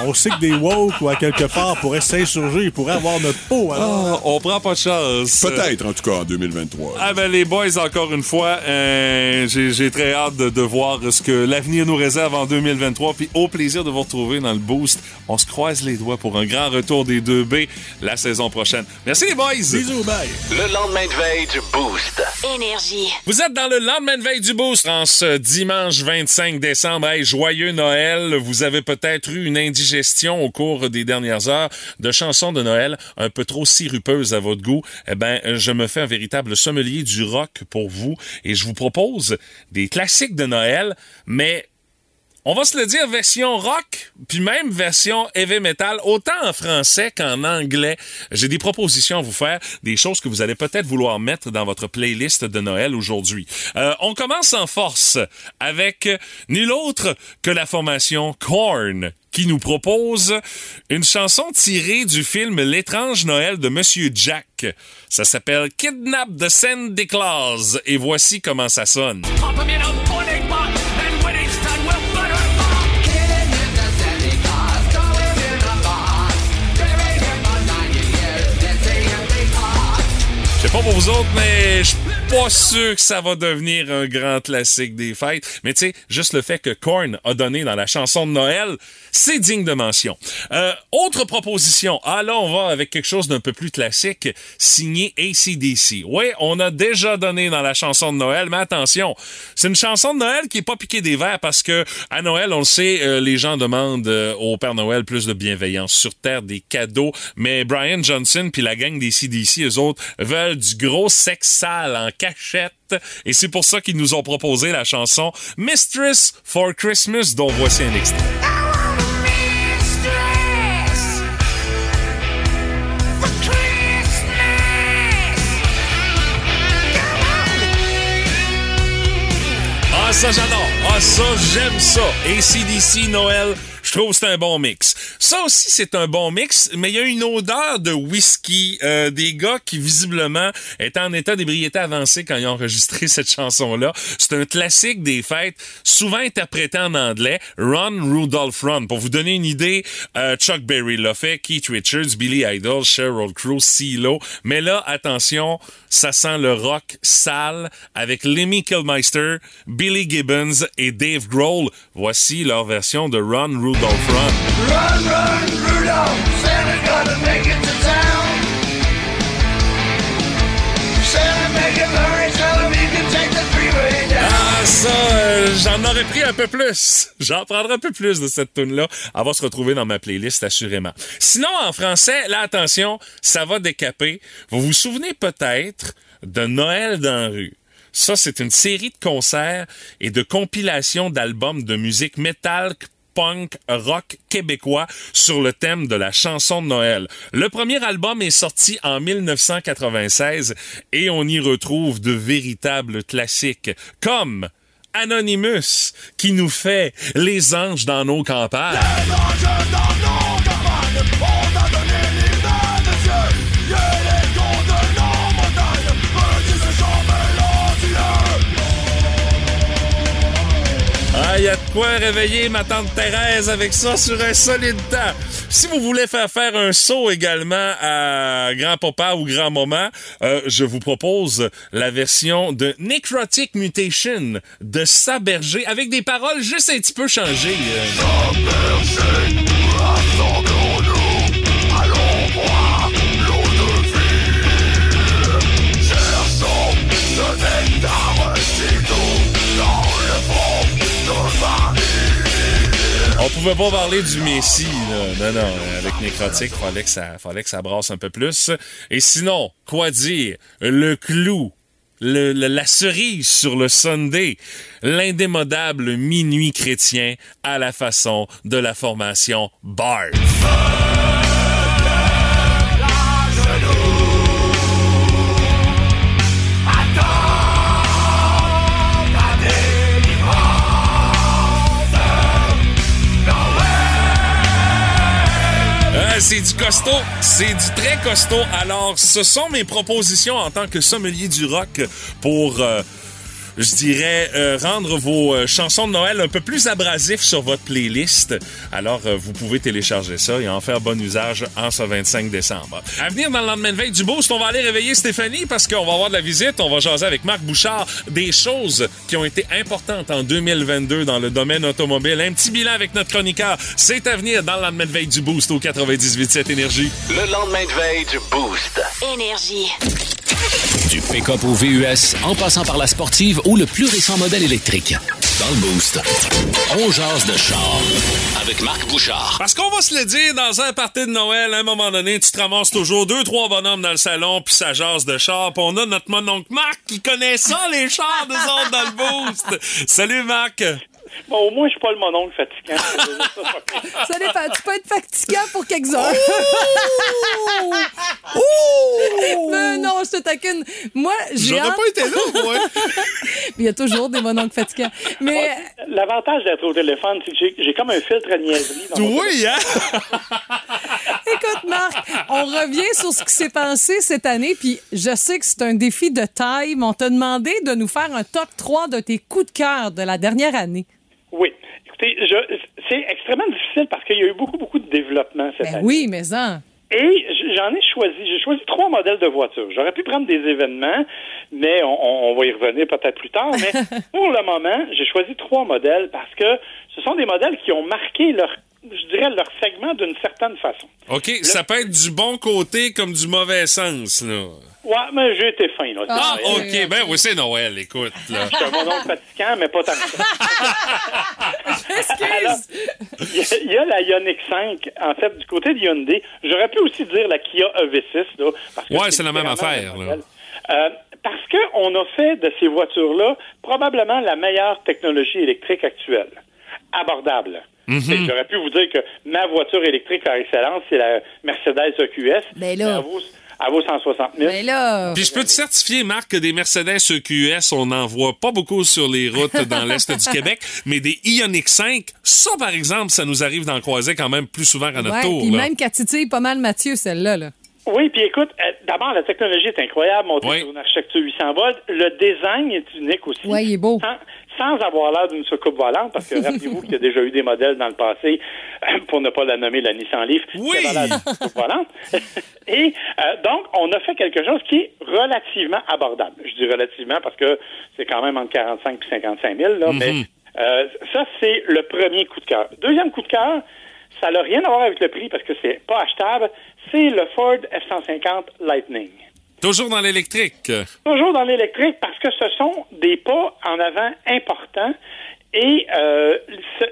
on sait que des woke ou à quelque part pourraient s'insurger, ils pourraient avoir notre peau. alors. Ah, on prend pas de chance. Peut-être, en tout cas, en 2023. Ah ben les boys, encore une fois, euh, j'ai j'ai très hâte de, de voir ce que l'avenir nous réserve en 2023. Puis au plaisir de vous retrouver dans le boost. On se croise les doigts pour un grand retour des 2B la saison prochaine. Merci les boys. Bisous, bye. Le lendemain de veille du Boost. Énergie. Vous êtes dans le lendemain de veille du boost en ce dimanche 25 décembre. Hey, joyeux Noël. Vous avez peut-être eu une indigestion au cours des dernières heures de chansons de Noël un peu trop sirupeuses à votre goût. Eh ben, je me fais un véritable sommelier du rock pour vous et je vous propose des classiques de Noël, mais on va se le dire, version rock, puis même version heavy metal, autant en français qu'en anglais. J'ai des propositions à vous faire, des choses que vous allez peut-être vouloir mettre dans votre playlist de Noël aujourd'hui. Euh, on commence en force avec nul autre que la formation Korn qui nous propose une chanson tirée du film L'étrange Noël de Monsieur Jack. Ça s'appelle Kidnap the Sandy Claus et voici comment ça sonne. Pour vous autres, mais je suis pas sûr que ça va devenir un grand classique des fêtes. Mais tu sais, juste le fait que Korn a donné dans la chanson de Noël, c'est digne de mention. Euh, autre proposition. Ah là, on va avec quelque chose d'un peu plus classique, signé ACDC. Oui, on a déjà donné dans la chanson de Noël, mais attention, c'est une chanson de Noël qui est pas piquée des verres parce que à Noël, on le sait, euh, les gens demandent euh, au Père Noël plus de bienveillance sur Terre, des cadeaux. Mais Brian Johnson puis la gang des CDC, eux autres, veulent du gros sexe sale en cachette. Et c'est pour ça qu'ils nous ont proposé la chanson Mistress for Christmas, dont voici un extrait. Ah, ça, j'adore. Ça, j'aime ça. ACDC, Noël, je trouve c'est un bon mix. Ça aussi, c'est un bon mix, mais il y a une odeur de whisky. euh, des gars qui, visiblement, étaient en état d'ébriété avancé quand ils ont enregistré cette chanson-là. C'est un classique des fêtes, souvent interprété en anglais. Run, Rudolph, Run. Pour vous donner une idée, euh, Chuck Berry l'a fait, Keith Richards, Billy Idol, Sheryl Crow, CeeLo. Mais là, attention, ça sent le rock sale avec Lemmy Kilmister, Billy Gibbons et Dave Grohl. Voici leur version de Run, Rudolph, Run. Ah, ça, euh, j'en aurais pris un peu plus. J'en prendrai un peu plus de cette tune-là. Elle va se retrouver dans ma playlist, assurément. Sinon, en français, là, attention, ça va décaper. Vous vous souvenez peut-être de Noël dans la rue. Ça, c'est une série de concerts et de compilations d'albums de musique métal punk rock québécois sur le thème de la chanson de Noël. Le premier album est sorti en 1996 et on y retrouve de véritables classiques comme Anonymous qui nous fait Les anges dans nos campagnes. Ah, a de quoi réveiller ma tante Thérèse avec ça sur un solide temps. Si vous voulez faire faire un saut également à grand-papa ou grand-maman, euh, je vous propose la version de Necrotic Mutation de Saberger avec des paroles juste un petit peu changées. euh. Pouvait pas parler du Messie, là. Non, non, avec Nécrotique, fallait que ça, fallait que ça brasse un peu plus. Et sinon, quoi dire? Le clou. le- la cerise sur le Sunday, l'indémodable minuit chrétien à la façon de la formation Barf. C'est du costaud, c'est du très costaud. Alors, ce sont mes propositions en tant que sommelier du rock pour, euh, je dirais, euh, rendre vos euh, chansons de Noël un peu plus abrasifs sur votre playlist. Alors, euh, vous pouvez télécharger ça et en faire bon usage en ce 25 décembre. À venir dans le lendemain de veille du Boost, on va aller réveiller Stéphanie parce qu'on va avoir de la visite. On va jaser avec Marc Bouchard des choses qui ont été importantes en 2022 dans le domaine automobile. Un petit bilan avec notre chroniqueur. C'est à venir dans le lendemain de veille du Boost au 98.7 Énergie. Le lendemain de veille du Boost. Énergie. Du pick-up au VUS, en passant par la sportive ou le plus récent modèle électrique. Dans le Boost, on jase de char avec Marc Bouchard. Parce qu'on va se le dire, dans un party de Noël, à un moment donné, tu te ramasses toujours deux, trois bonhommes dans le salon, puis ça jase de char, puis on a notre mononcle Marc qui connaît ça, les chars des autres dans le boost. Salut Marc! Bon, au moins, je suis pas le mononcle fatigant. Ça dépend. Tu peux être fatigant pour quelques heures. Mais non, je te taquine. Moi, j'ai J'aurais hâte- pas été là, moi. Il y a toujours des mononcles fatigants. Mais L'avantage d'être au téléphone, c'est que j'ai- comme un filtre à niaiserie. dans Oui, hein? écoute, Marc, on revient sur ce qui s'est passé cette année. Puis je sais que c'est un défi de taille, mais on t'a demandé de nous faire un top 3 de tes coups de cœur de la dernière année. Oui. Écoutez, je- c'est extrêmement difficile parce qu'il y a eu beaucoup, beaucoup de développement cette Ben année. oui, mais en. Et j- j'en ai choisi, j'ai choisi trois modèles de voitures. J'aurais pu prendre des événements, mais on, on- on va y revenir peut-être plus tard. Mais pour le moment, j'ai choisi trois modèles parce que ce sont des modèles qui ont marqué leur, je dirais, leur segment d'une certaine façon. OK, ça peut être du bon côté comme du mauvais sens, là. Ouais, mais j'ai été fin, là. Ah, vrai. OK, ben oui, c'est Noël, écoute, là. Je suis un mononcle fatigant, mais pas tant que ça. Il y, a, il y a la Ioniq 5, en fait, du côté de Hyundai. J'aurais pu aussi dire la Kia EV6, là. Parce que Ouais, c'est la même affaire, là. Euh, parce qu'on a fait de ces voitures-là probablement la meilleure technologie électrique actuelle. Abordable. Mhm. J'aurais pu vous dire que ma voiture électrique par excellence, c'est la Mercedes EQS. Ben là. Elle vaut, elle vaut 160 000. Mais là. Puis je peux te certifier, Marc, que des Mercedes EQS, on n'en voit pas beaucoup sur les routes dans l'Est du Québec, mais des Ioniq 5, ça, par exemple, ça nous arrive d'en croiser quand même plus souvent qu'à notre Ouais, tour. puis là. même qu'elle titille pas mal Mathieu, celle-là. Là. Oui, puis écoute, euh, d'abord, la technologie est incroyable, montée Oui. sur une architecture 800 volts. Le design est unique aussi. Ouais, il est beau. Sans, sans avoir l'air d'une soucoupe volante, parce que rappelez-vous qu'il y a déjà eu des modèles dans le passé, euh, pour ne pas la nommer la Nissan Leaf, Oui. qui avait d'une soucoupe volante. Et euh, donc, on a fait quelque chose qui est relativement abordable. Je dis relativement parce que c'est quand même entre 45 et 55 000, là, mais euh, ça, c'est le premier coup de cœur. Deuxième coup de cœur, ça n'a rien à voir avec le prix parce que c'est pas achetable, c'est le Ford F-150 Lightning. Toujours dans l'électrique. Toujours dans l'électrique parce que ce sont des pas en avant importants. Et euh,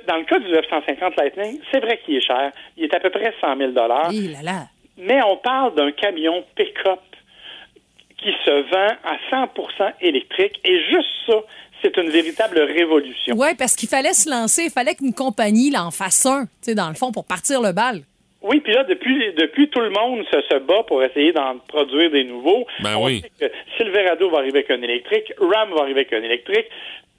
dans le cas du F-150 Lightning, c'est vrai qu'il est cher. Il est à peu près 100 000 Hi là là. mais on parle d'un camion pick-up qui se vend à 100% électrique. Et juste ça, c'est une véritable révolution. Oui, parce qu'il fallait se lancer, il fallait qu'une compagnie l'en fasse un, tu sais, dans le fond, pour partir le bal. Oui, puis là, depuis, depuis tout le monde se, se bat pour essayer d'en produire des nouveaux. Ben On oui. sait que Silverado va arriver avec un électrique, Ram va arriver avec un électrique,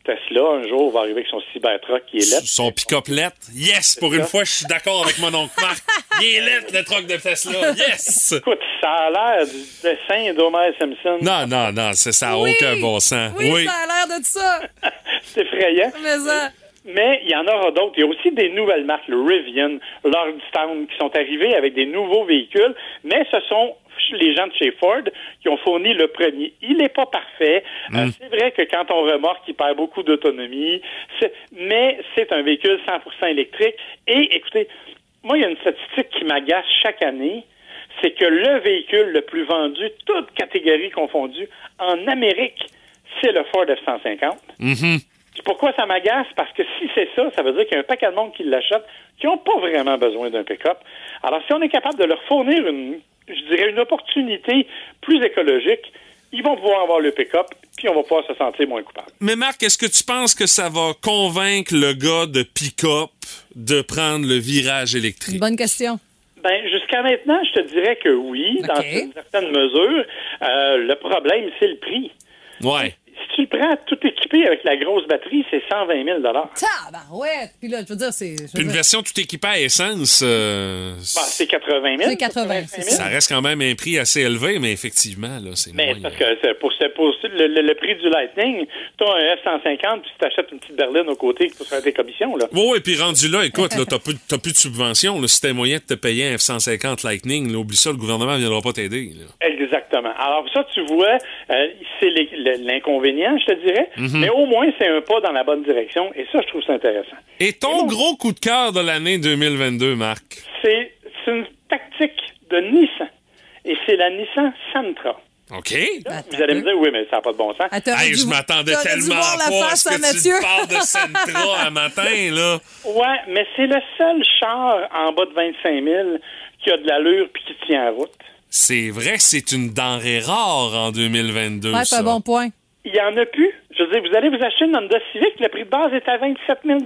Tesla, un jour, va arriver avec son Cybertruck qui est là. Son pick-up lettre. Yes! Pour une fois, je suis d'accord avec mon oncle Marc. Il est lettre, le truck de Tesla. Yes! Écoute, ça a l'air du dessin d'Homer Simpson. Non, non, non, ça n'a Oui! aucun bon sens. Oui, ça a l'air de ça. C'est effrayant. Mais ça. Mais il y en aura d'autres. Il y a aussi des nouvelles marques, le Rivian, Lordstown, qui sont arrivés avec des nouveaux véhicules, mais ce sont les gens de chez Ford qui ont fourni le premier. Il n'est pas parfait. Euh, c'est vrai que quand on remorque, il perd beaucoup d'autonomie, mais c'est un véhicule 100% électrique. Et écoutez, moi, il y a une statistique qui m'agace chaque année, c'est que le véhicule le plus vendu, toutes catégories confondues, en Amérique, c'est le Ford F-150. Mhm. Puis Pourquoi ça m'agace? Parce que si c'est ça, ça veut dire qu'il y a un paquet de monde qui l'achète qui n'ont pas vraiment besoin d'un pick-up. Alors, si on est capable de leur fournir une, je dirais, une opportunité plus écologique, ils vont pouvoir avoir le pick-up, puis on va pouvoir se sentir moins coupable. Mais Marc, est-ce que tu penses que ça va convaincre le gars de pick-up de prendre le virage électrique? Bonne question. Ben, jusqu'à maintenant, je te dirais que oui, dans une certaine mesure. Euh, le problème, c'est le prix. Ouais. Tu le prends tout équipé avec la grosse batterie, c'est 120 000 Tabarouette. Puis là, je veux dire, c'est. Puis une dire, version tout équipée à essence, euh, Ben, c'est 80 000. C'est 80, c'est 85 000. ça reste quand même un prix assez élevé, mais effectivement, là, c'est Mais moins. parce que c'est pour, c'est pour le, le- le prix du Lightning, tu as un F-150 puis tu t'achètes une petite berline au côté pour faire tes commissions. Là. Oui, oui, puis rendu là, écoute, là, t'as plus, t'as plus de subvention. Là, si t'as moyen de te payer un F-150 Lightning, là, oublie ça, le gouvernement ne viendra pas t'aider. là. Exactement. Alors ça, tu vois, euh, c'est les- je te dirais, Mhm. mais au moins c'est un pas dans la bonne direction et ça, je trouve ça intéressant. Et ton gros coup de cœur de l'année 2022, Marc? C'est c'est une tactique de Nissan et c'est la Nissan Sentra. OK? Vous allez me dire, oui, mais ça n'a pas de bon sens. Ah, Hey, dû je m'attendais tellement voir la pas à ce que Mathieu. tu parles de Sentra à matin, là. Ouais, mais c'est le seul char en bas de 25 000 qui a de l'allure puis qui tient la route. C'est vrai que c'est une denrée rare en 2022, Ouais, c'est ça. un bon point. Il n'y en a plus. Je veux dire, vous allez vous acheter une Honda Civic, le prix de base est à 27 000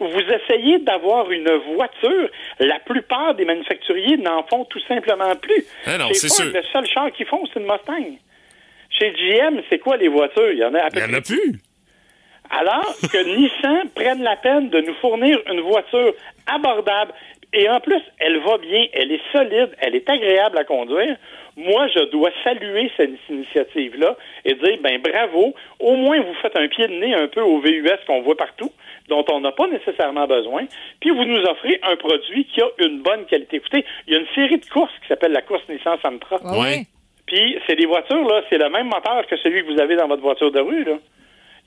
Vous essayez d'avoir une voiture, la plupart des manufacturiers n'en font tout simplement plus. Non, Chez c'est sûr. Le seul char qu'ils font, c'est une Mustang. Chez GM, c'est quoi les voitures? Il y en a à peu Il n'y en a plus. alors que Nissan prenne la peine de nous fournir une voiture abordable et en plus, elle va bien, elle est solide, elle est agréable à conduire. Moi, je dois saluer cette initiative-là et dire, ben bravo, au moins vous faites un pied de nez un peu au VUS qu'on voit partout, dont on n'a pas nécessairement besoin, puis vous nous offrez un produit qui a une bonne qualité. Écoutez, il y a une série de courses qui s'appelle la course Nissan Sentra. Ouais. Puis c'est des voitures, là, c'est le même moteur que celui que vous avez dans votre voiture de rue, là.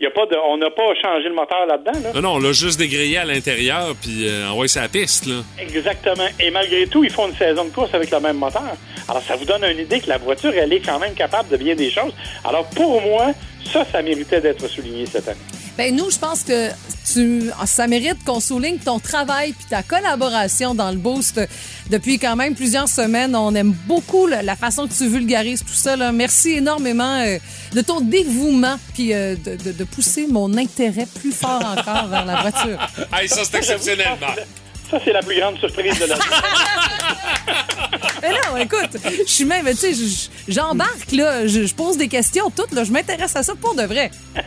Y a pas de, on n'a pas changé le moteur là-dedans, là. Non, non, on l'a juste dégrayé à l'intérieur, puis euh, envoyé sa piste, là. Exactement. Et malgré tout, ils font une saison de course avec le même moteur. Alors, ça vous donne une idée que la voiture, elle est quand même capable de bien des choses. Alors, pour moi, ça, ça méritait d'être souligné cette année. Ben nous, je pense que tu, ça mérite qu'on souligne ton travail puis ta collaboration dans le boost depuis quand même plusieurs semaines. On aime beaucoup la, façon que tu vulgarises tout ça. Là. Merci énormément euh, de ton dévouement puis euh, de pousser mon intérêt plus fort encore vers la voiture. Hey, ça, c'est exceptionnel, Marc. Ça, c'est la plus grande surprise de la Mais non, écoute, je suis même, tu sais, je- je- j'embarque là, je, je pose des questions toutes là, je m'intéresse à ça pour de vrai.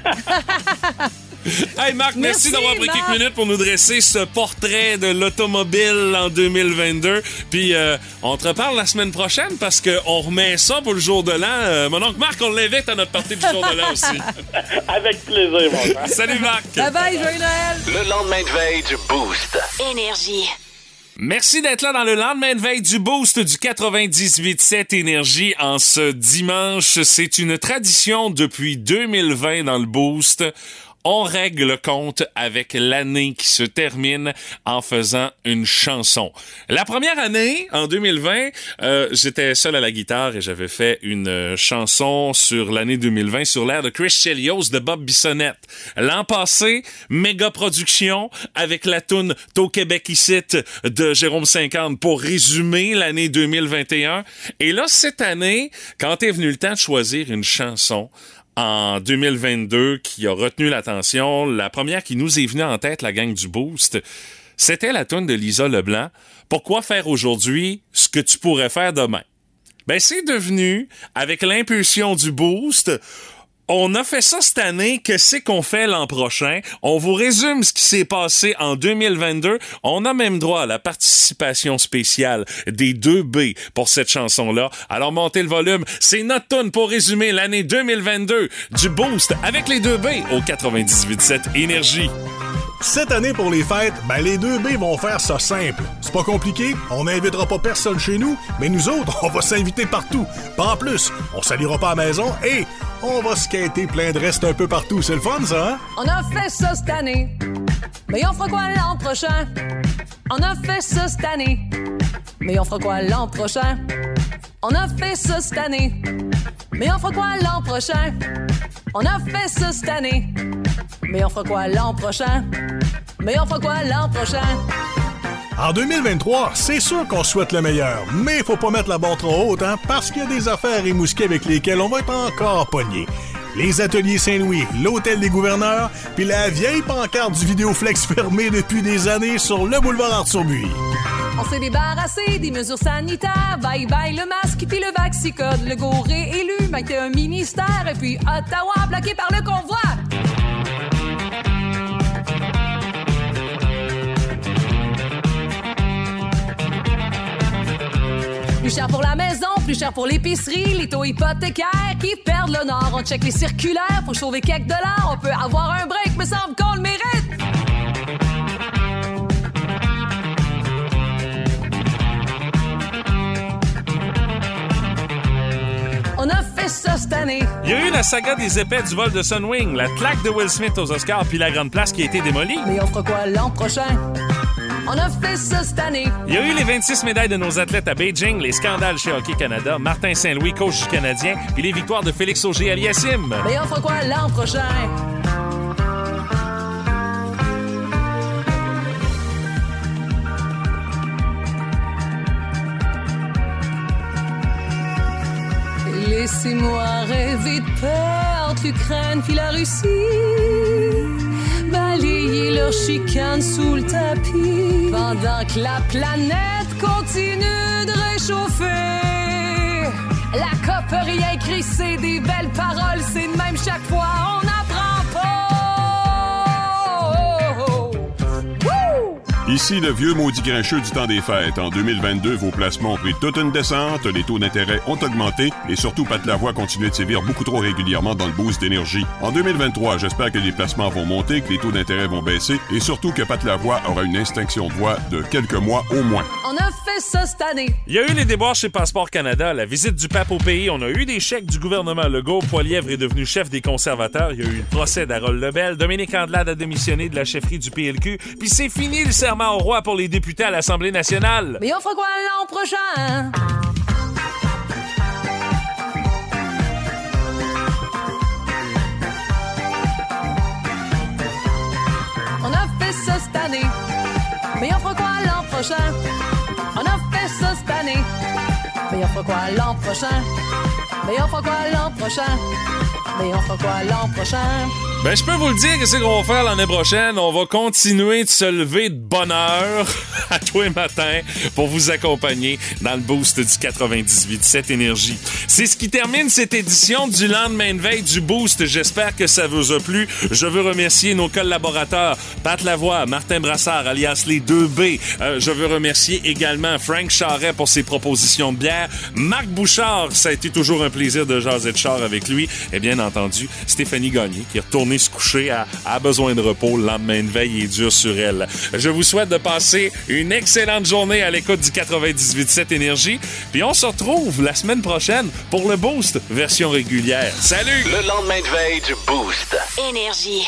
Hey Marc, merci, Merci, d'avoir pris quelques minutes pour nous dresser ce portrait de l'automobile en 2022. Puis euh, on te reparle la semaine prochaine parce qu'on remet ça pour le jour de l'an. Euh, mon oncle Marc, on l'invite à notre partie du jour de l'an aussi. Avec plaisir, mon frère. Salut Marc! Bye bye, joyeux Noël! Le lendemain de veille du Boost. Énergie. Merci d'être là dans le lendemain de veille du boost du 98.7 Énergie en ce dimanche. C'est une tradition depuis 2020 dans le boost. On règle le compte avec l'année qui se termine en faisant une chanson. La première année, en 2020, euh, j'étais seul à la guitare et j'avais fait une euh, chanson sur l'année 2020 sur l'air de Chris Chelios de Bob Bissonnette. L'an passé, méga production avec la toune Tau Québec ici de Jérôme 50 pour résumer l'année 2021. Et là, cette année, quand est venu le temps de choisir une chanson, en 2022 qui a retenu l'attention. La première qui nous est venue en tête, la gang du Boost, c'était la tune de Lisa Leblanc. Pourquoi faire aujourd'hui ce que tu pourrais faire demain? Ben, c'est devenu, avec l'impulsion du Boost, on a fait ça cette année. Qu'est-ce qu'on fait l'an prochain? On vous résume ce qui s'est passé en 2022. On a même droit à la participation spéciale des 2B pour cette chanson-là. Alors montez le volume. C'est notre pour résumer l'année 2022 du Boost avec les 2B au 98.7 Énergie. Cette année, pour les fêtes, ben les deux B vont faire ça simple. C'est pas compliqué, on n'invitera pas personne chez nous, mais nous autres, on va s'inviter partout. Pas en plus, on salira pas à la maison et on va skater plein de restes un peu partout. C'est le fun, ça, hein? On a fait ça cette année, mais on fera quoi l'an prochain? On a fait ça cette année, mais on fera quoi l'an prochain? On a fait ça cette année, mais on fera quoi l'an prochain? On a fait ça cette année, mais on fera quoi l'an prochain? Mais on fera quoi l'an prochain? En 2023, c'est sûr qu'on souhaite le meilleur, mais faut pas mettre la barre trop haute, hein, parce qu'il y a des affaires émousquées avec lesquelles on va être encore pogné. Les ateliers Saint-Louis, l'hôtel des gouverneurs, puis la vieille pancarte du Vidéoflex fermée depuis des années sur le boulevard Arthur-Buis. On s'est débarrassé des mesures sanitaires. Bye bye le masque puis le vaccicode. Le gouré élu, mec un ministère. Et puis Ottawa bloqué par le convoi. Plus cher pour la maison, plus cher pour l'épicerie, les taux hypothécaires qui perdent le nord. On check les circulaires pour sauver quelques dollars. On peut avoir un break, mais semble qu'on le mérite. On a fait ça cette année. Il y a eu la saga des épais du vol de Sunwing, la claque de Will Smith aux Oscars, puis la grande place qui a été démolie. Mais on fera quoi l'an prochain? On a fait ça cette année. Il y a eu les 26 médailles de nos athlètes à Beijing, les scandales chez Hockey Canada, Martin Saint-Louis, coach du Canadien, puis les victoires de Félix Auger Aliassim. Mais on fera quoi l'an prochain? Laissez-moi rêver de perdre l'Ukraine puis la Russie. Balayer leurs chicanes sous le tapis. Pendant que la planète continue de réchauffer. La COP rien écrit, c'est des belles paroles, c'est de même chaque fois, on Ici, le vieux maudit grincheux du temps des fêtes. En 2022, vos placements ont pris toute une descente, les taux d'intérêt ont augmenté et surtout, Pat Lavoie continue de sévir beaucoup trop régulièrement dans le boost d'énergie. En 2023, j'espère que les placements vont monter, que les taux d'intérêt vont baisser et surtout que Pat Lavoie aura une extinction de voix de quelques mois au moins. On a fait ça cette année. Il y a eu les déboires chez Passeport Canada, la visite du pape au pays, on a eu des chèques du gouvernement Legault, Poilièvre est devenu chef des conservateurs, il y a eu le procès d'Harold Lebel, Dominique Andelade a démissionné de la chefferie du PLQ, puis c'est fini le serment au roi pour les députés à l'Assemblée nationale. Mais on fera quoi l'an prochain? On a fait ça cette année. Mais on fera quoi l'an prochain? On a fait ça cette année. Mais on fera quoi l'an prochain? Mais on fera quoi l'an prochain? Mais on fera quoi l'an prochain? Ben, je peux vous le dire que c'est qu'on va faire l'année prochaine. On va continuer de se lever de bonne heure à tous les matins pour vous accompagner dans le boost du 98.7 Énergie. C'est ce qui termine cette édition du lendemain de veille du boost. J'espère que ça vous a plu. Je veux remercier nos collaborateurs, Pat Lavoie, Martin Brassard, alias les 2B. Euh, je veux remercier également Frank Charret pour ses propositions de bière. Marc Bouchard, ça a été toujours un plaisir de jaser de char avec lui. Et bien entendu, Stéphanie Gagné qui est retournée se coucher à, a besoin de repos. Le lendemain de veille est dur sur elle. Je vous souhaite de passer une excellente journée à l'écoute du 98.7 Énergie. Puis on se retrouve la semaine prochaine pour le Boost version régulière. Salut! Le lendemain de veille du Boost. Énergie.